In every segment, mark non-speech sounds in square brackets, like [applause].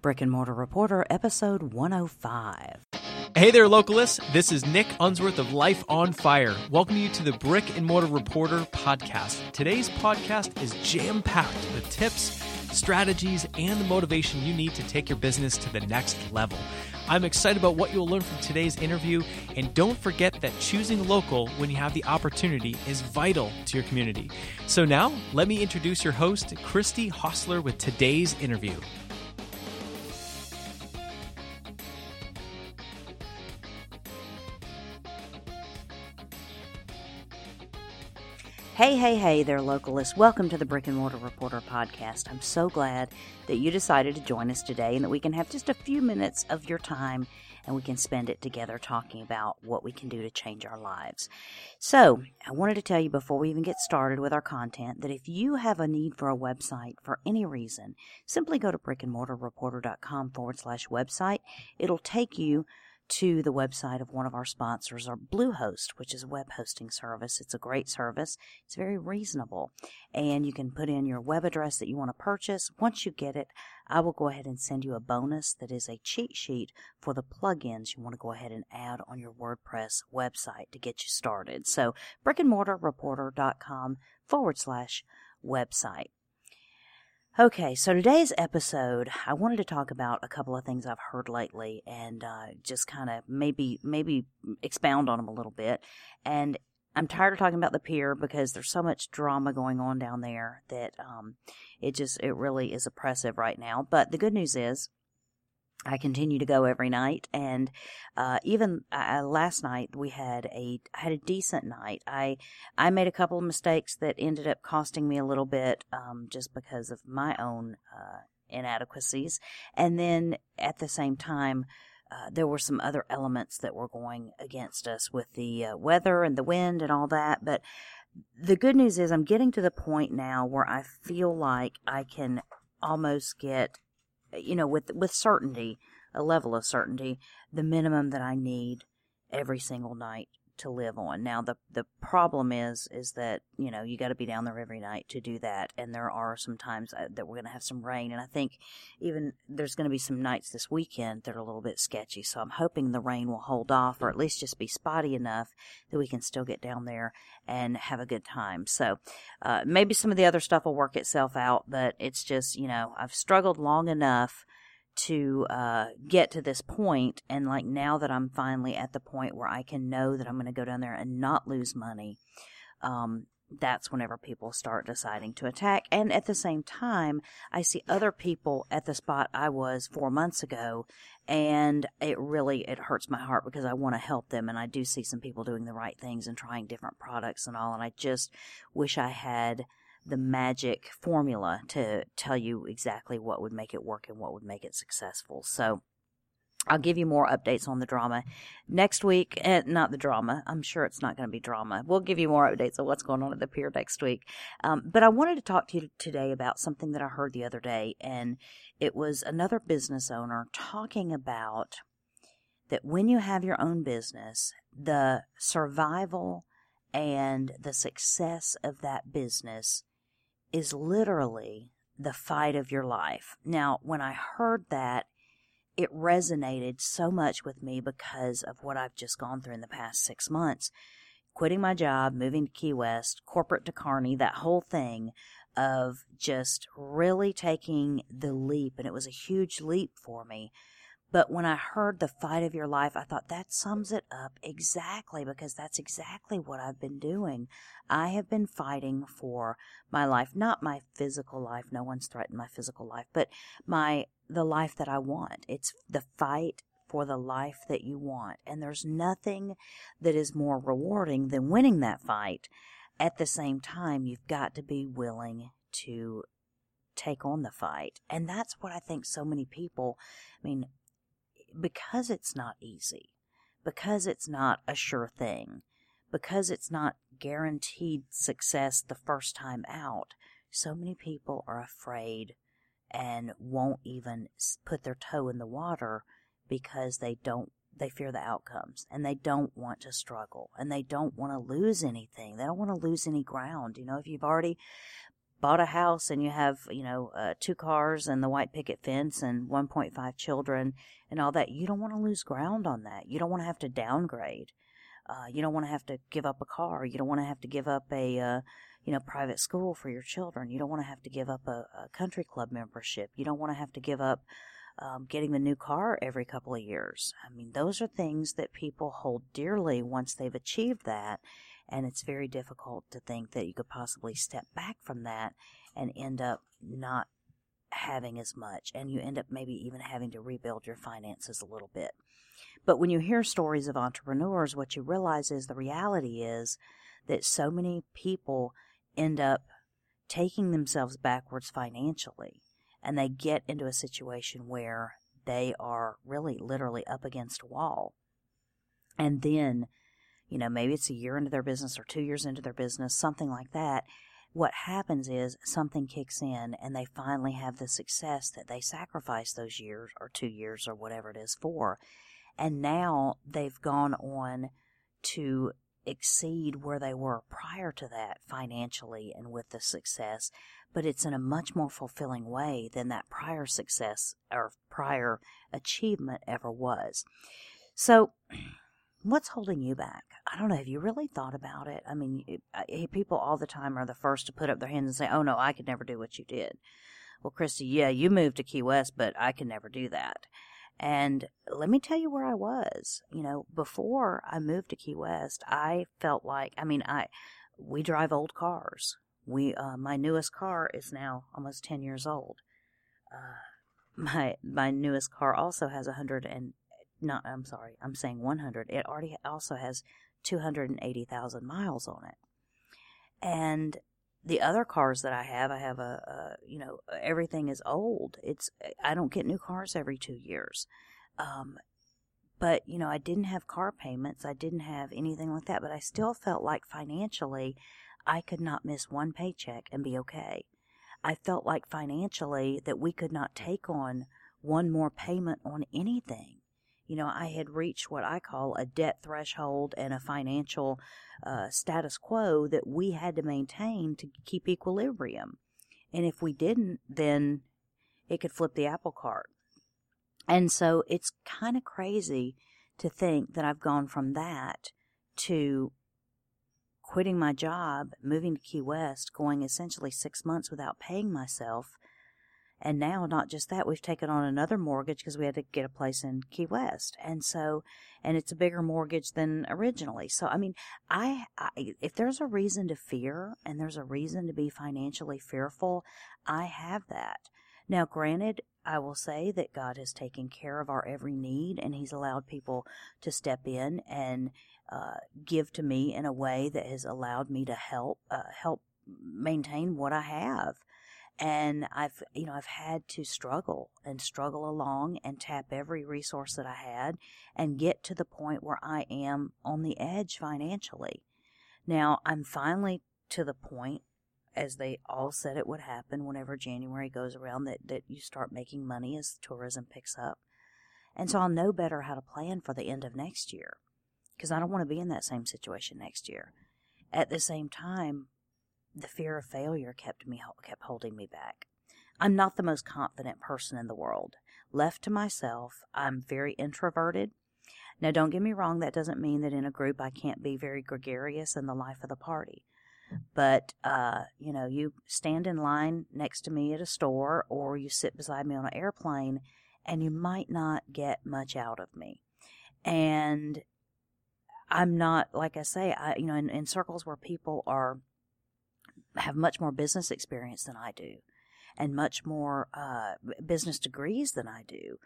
Brick and Mortar Reporter, episode 105. Hey there, localists. This is Nick Unsworth of Life on Fire. Welcome you to the Brick and Mortar Reporter podcast. Today's podcast is jam packed with tips, strategies, and the motivation you need to take your business to the next level. I'm excited about what you'll learn from today's interview, and don't forget that choosing local when you have the opportunity is vital to your community. So now, let me introduce your host, Christy Hostler, with today's interview. Hey, hey, hey there, localists. Welcome to the Brick and Mortar Reporter podcast. I'm so glad that you decided to join us today and that we can have just a few minutes of your time and we can spend it together talking about what we can do to change our lives. So, I wanted to tell you before we even get started with our content that if you have a need for a website for any reason, simply go to brickandmortarreporter.com forward slash website. It'll take you to the website of one of our sponsors, or Bluehost, which is a web hosting service. It's a great service. It's very reasonable. And you can put in your web address that you want to purchase. Once you get it, I will go ahead and send you a bonus that is a cheat sheet for the plugins you want to go ahead and add on your WordPress website to get you started. So, brickandmortarreporter.com forward slash website. Okay, so today's episode, I wanted to talk about a couple of things I've heard lately, and uh, just kind of maybe maybe expound on them a little bit. And I'm tired of talking about the pier because there's so much drama going on down there that um, it just it really is oppressive right now. But the good news is I continue to go every night, and uh, even uh, last night we had a I had a decent night. I I made a couple of mistakes that ended up costing me a little bit, um, just because of my own uh, inadequacies, and then at the same time. Uh, there were some other elements that were going against us with the uh, weather and the wind and all that. But the good news is, I'm getting to the point now where I feel like I can almost get you know, with with certainty, a level of certainty, the minimum that I need every single night to live on. Now the the problem is is that you know you got to be down there every night to do that, and there are some times uh, that we're going to have some rain, and I think even there's going to be some nights this weekend that are a little bit sketchy. So I'm hoping the rain will hold off, or at least just be spotty enough that we can still get down there and have a good time. So uh, maybe some of the other stuff will work itself out, but it's just you know I've struggled long enough to uh, get to this point and like now that i'm finally at the point where i can know that i'm going to go down there and not lose money um, that's whenever people start deciding to attack. And at the same time i see other people at the spot i was four months ago and it really it hurts my heart because i want to help them and i do see some people doing the right things and trying different products and all and i just wish i had the magic formula to tell you exactly what would make it work and what would make it successful. So I'll give you more updates on the drama next week. Eh, not the drama. I'm sure it's not going to be drama. We'll give you more updates on what's going on at the pier next week. Um, but I wanted to talk to you today about something that I heard the other day, and it was another business owner talking about that when you have your own business, the survival and the success of that business is literally the fight of your life. Now, when I heard that, it resonated so much with me because of what I've just gone through in the past six months. Quitting my job, moving to Key West, corporate to Kearney, that whole thing of just really taking the leap. And it was a huge leap for me but when I heard the fight of your life, I thought that sums it up exactly because that's exactly what I've been doing. I have been fighting for my life, not my physical life. No one's threatened my physical life, but my, the life that I want. It's the fight for the life that you want. And there's nothing that is more rewarding than winning that fight. At the same time, you've got to be willing to take on the fight. And that's what I think so many people, I mean, because it's not easy, because it's not a sure thing, because it's not guaranteed success the first time out, so many people are afraid and won't even put their toe in the water because they don't they fear the outcomes and they don't want to struggle and they don't want to lose anything. They don't want to lose any ground. You know, if you've already bought a house and you have, you know, uh, two cars and the white picket fence and 1.5 children and all that, you don't want to lose ground on that. You don't want to have to downgrade. Uh, you don't want to have to give up a car. You don't want to have to give up a, uh, you know, private school for your children. You don't want to have to give up a, a country club membership. You don't want to have to give up um, getting a new car every couple of years. I mean, those are things that people hold dearly once they've achieved that. And it's very difficult to think that you could possibly step back from that and end up not having as much. And you end up maybe even having to rebuild your finances a little bit. But when you hear stories of entrepreneurs, what you realize is the reality is that so many people end up taking themselves backwards financially and they get into a situation where they are really literally up against a wall. And then, you know, maybe it's a year into their business or two years into their business, something like that. What happens is something kicks in and they finally have the success that they sacrificed those years or two years or whatever it is for. And now they've gone on to exceed where they were prior to that financially and with the success, but it's in a much more fulfilling way than that prior success or prior achievement ever was. So, what's holding you back? I don't know. Have you really thought about it? I mean, people all the time are the first to put up their hands and say, "Oh no, I could never do what you did." Well, Christy, yeah, you moved to Key West, but I can never do that. And let me tell you where I was. You know, before I moved to Key West, I felt like, I mean, I, we drive old cars. We, uh, my newest car is now almost 10 years old. Uh, [laughs] my, my newest car also has a hundred and, not, I'm sorry, I'm saying 100. It already also has 280,000 miles on it. And the other cars that I have, I have a, a, you know, everything is old. It's I don't get new cars every two years. Um, but you know, I didn't have car payments. I didn't have anything like that. But I still felt like financially, I could not miss one paycheck and be okay. I felt like financially that we could not take on one more payment on anything you know, I had reached what I call a debt threshold and a financial uh, status quo that we had to maintain to keep equilibrium. And if we didn't, then it could flip the apple cart. And so it's kind of crazy to think that I've gone from that to quitting my job, moving to Key West, going essentially six months without paying myself, and now, not just that, we've taken on another mortgage because we had to get a place in Key West. And so, and it's a bigger mortgage than originally. So, I mean, I, I, if there's a reason to fear and there's a reason to be financially fearful, I have that. Now, granted, I will say that God has taken care of our every need and He's allowed people to step in and uh, give to me in a way that has allowed me to help, uh, help maintain what I have and I've you know I've had to struggle and struggle along and tap every resource that I had and get to the point where I am on the edge financially. Now I'm finally to the point as they all said it would happen whenever January goes around that that you start making money as tourism picks up. And so I'll know better how to plan for the end of next year because I don't want to be in that same situation next year. At the same time, the fear of failure kept me kept holding me back. I'm not the most confident person in the world. Left to myself, I'm very introverted. Now, don't get me wrong, that doesn't mean that in a group I can't be very gregarious in the life of the party. But, uh, you know, you stand in line next to me at a store or you sit beside me on an airplane and you might not get much out of me. And I'm not, like I say, I, you know, in, in circles where people are have much more business experience than I do and much more uh, business degrees than I do,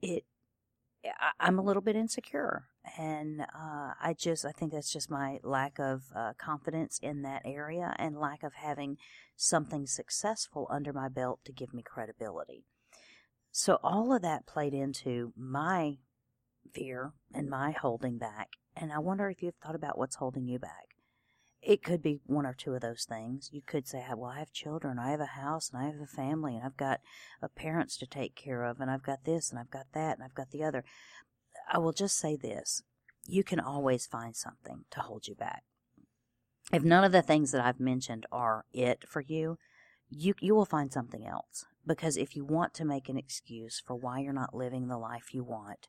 it I, am a little bit insecure, and uh, I just I think that's just my lack of uh, confidence in that area and lack of having something successful under my belt to give me credibility. So all of that played into my fear and my holding back, and I wonder if you've thought about what's holding you back it could be one or two of those things. You could say, well, I have children, I have a house, and I have a family, and I've got uh, parents to take care of, and I've got this, and I've got that, and I've got the other. I will just say this you can always find something to hold you back. If none of the things that I've mentioned are it for you, you you will find something else because if you want to make an excuse for why you're not living the life you want,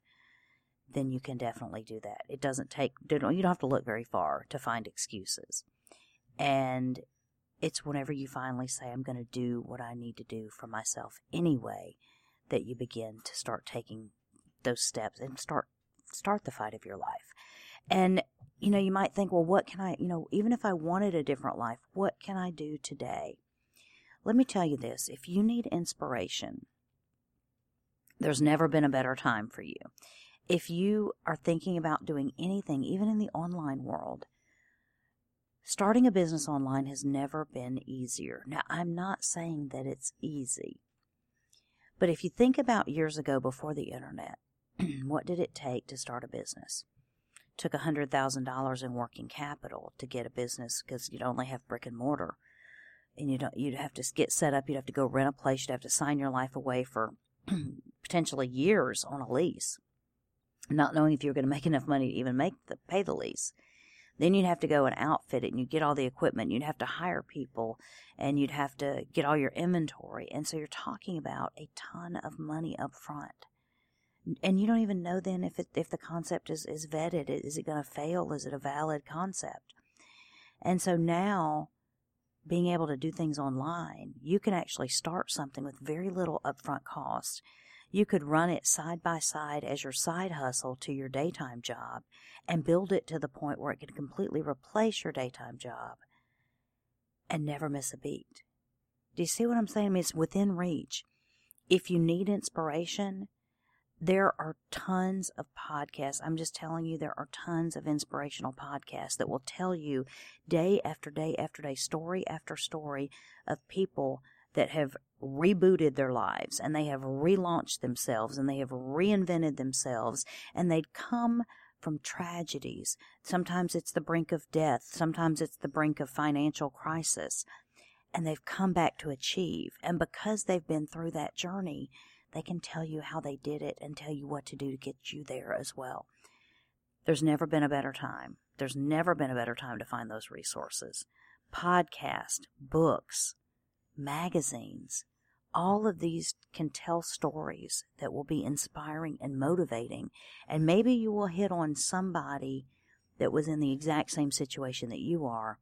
then you can definitely do that. It doesn't take you don't have to look very far to find excuses. And it's whenever you finally say I'm going to do what I need to do for myself anyway that you begin to start taking those steps and start start the fight of your life. And you know, you might think, well, what can I, you know, even if I wanted a different life, what can I do today? Let me tell you this if you need inspiration, there's never been a better time for you. If you are thinking about doing anything, even in the online world, starting a business online has never been easier. Now, I'm not saying that it's easy, but if you think about years ago before the internet, [clears throat] what did it take to start a business? It took $100,000 in working capital to get a business because you'd only have brick and mortar and you don't you'd have to get set up you'd have to go rent a place you'd have to sign your life away for [clears throat] potentially years on a lease not knowing if you were going to make enough money to even make the pay the lease then you'd have to go and outfit it and you'd get all the equipment. You'd have to hire people and you'd have to get all your inventory. And so you're talking about a ton of money up front and you don't even know then if it, if the concept is, is vetted. Is it going to fail? Is it a valid concept? And so now being able to do things online, you can actually start something with very little upfront cost. You could run it side by side as your side hustle to your daytime job and build it to the point where it can completely replace your daytime job and never miss a beat. Do you see what I'm saying? I mean, it's within reach. If you need inspiration, there are tons of podcasts. I'm just telling you, there are tons of inspirational podcasts that will tell you day after day after day, story after story of people that have rebooted their lives and they have relaunched themselves and they have reinvented themselves and they'd come from tragedies. Sometimes it's the brink of death. Sometimes it's the brink of financial crisis. And they've come back to achieve. And because they've been through that journey, they can tell you how they did it and tell you what to do to get you there as well. There's never been a better time. There's never been a better time to find those resources. Podcast, books, magazines, all of these can tell stories that will be inspiring and motivating. And maybe you will hit on somebody that was in the exact same situation that you are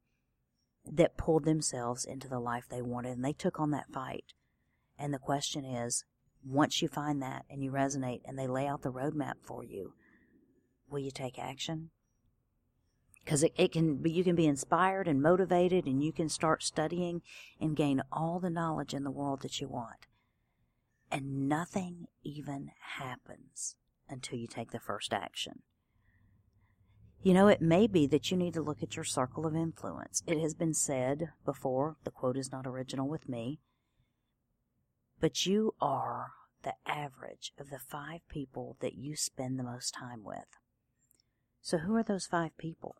that pulled themselves into the life they wanted and they took on that fight. And the question is, once you find that and you resonate and they lay out the roadmap for you, will you take action? Because it, it can be, you can be inspired and motivated and you can start studying and gain all the knowledge in the world that you want. And nothing even happens until you take the first action. You know, it may be that you need to look at your circle of influence. It has been said before, the quote is not original with me, but you are the average of the five people that you spend the most time with. So, who are those five people?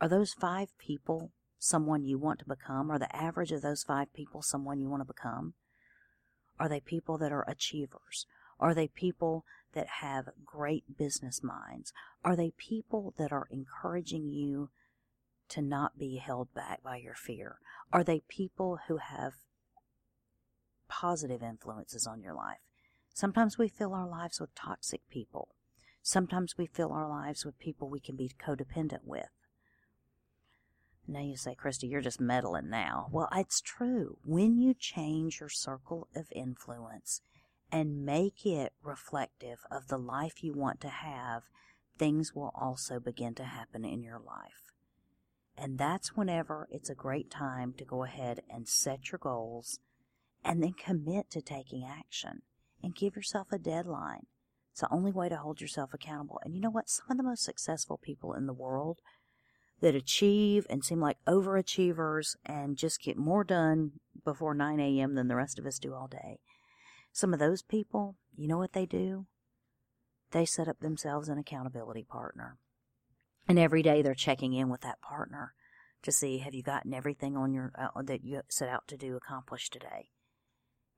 Are those five people someone you want to become? Are the average of those five people someone you want to become? Are they people that are achievers? Are they people that have great business minds? Are they people that are encouraging you to not be held back by your fear? Are they people who have positive influences on your life. Sometimes we fill our lives with toxic people. Sometimes we fill our lives with people we can be codependent with. Now you say, Christy, you're just meddling now. Well, it's true. When you change your circle of influence and make it reflective of the life you want to have, things will also begin to happen in your life. And that's whenever it's a great time to go ahead and set your goals and then commit to taking action and give yourself a deadline. It's the only way to hold yourself accountable. And you know what? Some of the most successful people in the world that achieve and seem like overachievers and just get more done before 9 a.m. than the rest of us do all day. Some of those people, you know what they do? They set up themselves an accountability partner. And every day they're checking in with that partner to see have you gotten everything on your uh, that you set out to do accomplished today.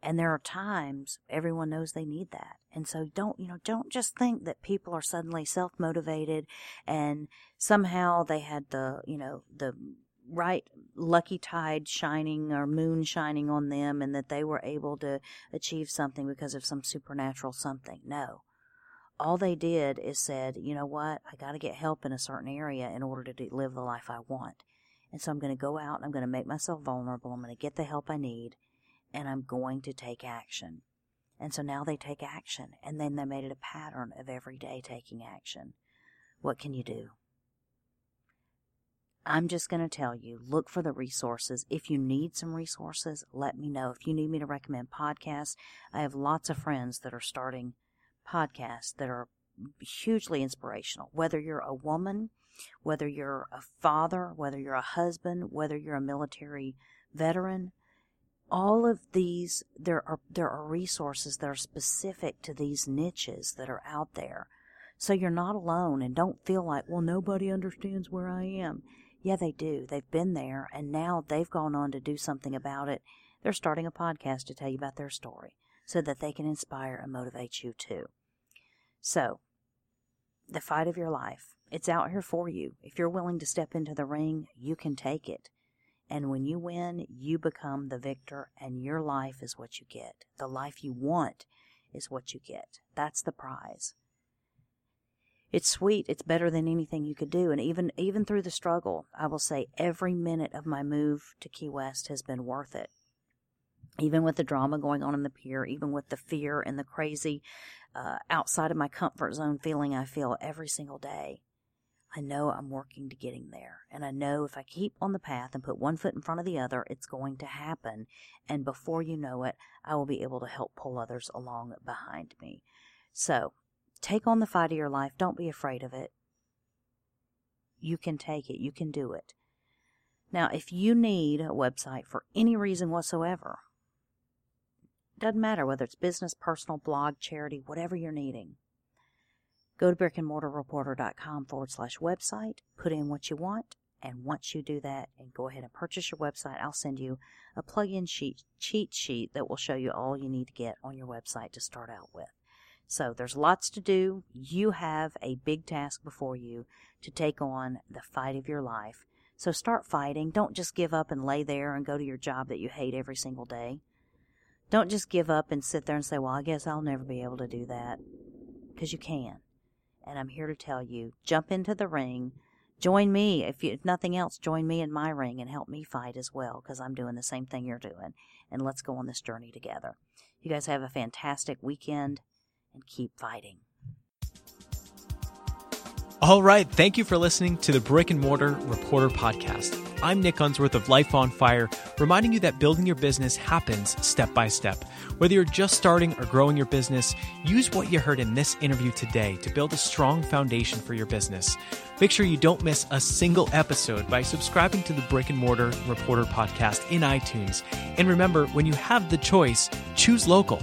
And there are times everyone knows they need that. And so don't, you know, don't just think that people are suddenly self-motivated and somehow they had the, you know, the right lucky tide shining or moon shining on them and that they were able to achieve something because of some supernatural something. No. All they did is said, you know what? I got to get help in a certain area in order to live the life I want. And so I'm going to go out and I'm going to make myself vulnerable. I'm going to get the help I need and I'm going to take action. And so now they take action and then they made it a pattern of every day taking action. What can you do? I'm just going to tell you look for the resources. If you need some resources, let me know. If you need me to recommend podcasts, I have lots of friends that are starting podcasts that are hugely inspirational. Whether you're a woman, whether you're a father, whether you're a husband, whether you're a military veteran, all of these there are there are resources that are specific to these niches that are out there. So you're not alone and don't feel like, well, nobody understands where I am. Yeah, they do. They've been there and now they've gone on to do something about it. They're starting a podcast to tell you about their story so that they can inspire and motivate you too. So, the fight of your life, it's out here for you. If you're willing to step into the ring, you can take it. And when you win, you become the victor, and your life is what you get. The life you want is what you get. That's the prize it's sweet. It's better than anything you could do. And even even through the struggle, I will say every minute of my move to Key West has been worth it. Even with the drama going on in the pier, even with the fear and the crazy uh, outside of my comfort zone feeling I feel every single day, I know I'm working to getting there. And I know if I keep on the path and put one foot in front of the other, it's going to happen. And before you know it, I will be able to help pull others along behind me. So Take on the fight of your life. Don't be afraid of it. You can take it. You can do it. Now, if you need a website for any reason whatsoever, doesn't matter whether it's business, personal, blog, charity, whatever you're needing, go to brickandmortarreporter.com forward slash website, put in what you want, and once you do that and go ahead and purchase your website, I'll send you a plug-in sheet, cheat sheet that will show you all you need to get on your website to start out with. So there's lots to do. You have a big task before you to take on the fight of your life. So start fighting. Don't just give up and lay there and go to your job that you hate every single day. Don't just give up and sit there and say, well, I guess I'll never be able to do that. Because you can. And I'm here to tell you, jump into the ring. Join me. If, you, if nothing else, join me in my ring and help me fight as well because I'm doing the same thing you're doing. And let's go on this journey together. You guys have a fantastic weekend and keep fighting. All right. Thank you for listening to the Brick and Mortar Reporter Podcast. I'm Nick Unsworth of Life on Fire, reminding you that building your business happens step by step. Whether you're just starting or growing your business, use what you heard in this interview today to build a strong foundation for your business. Make sure you don't miss a single episode by subscribing to the Brick and Mortar Reporter Podcast in iTunes. And remember, when you have the choice, choose local.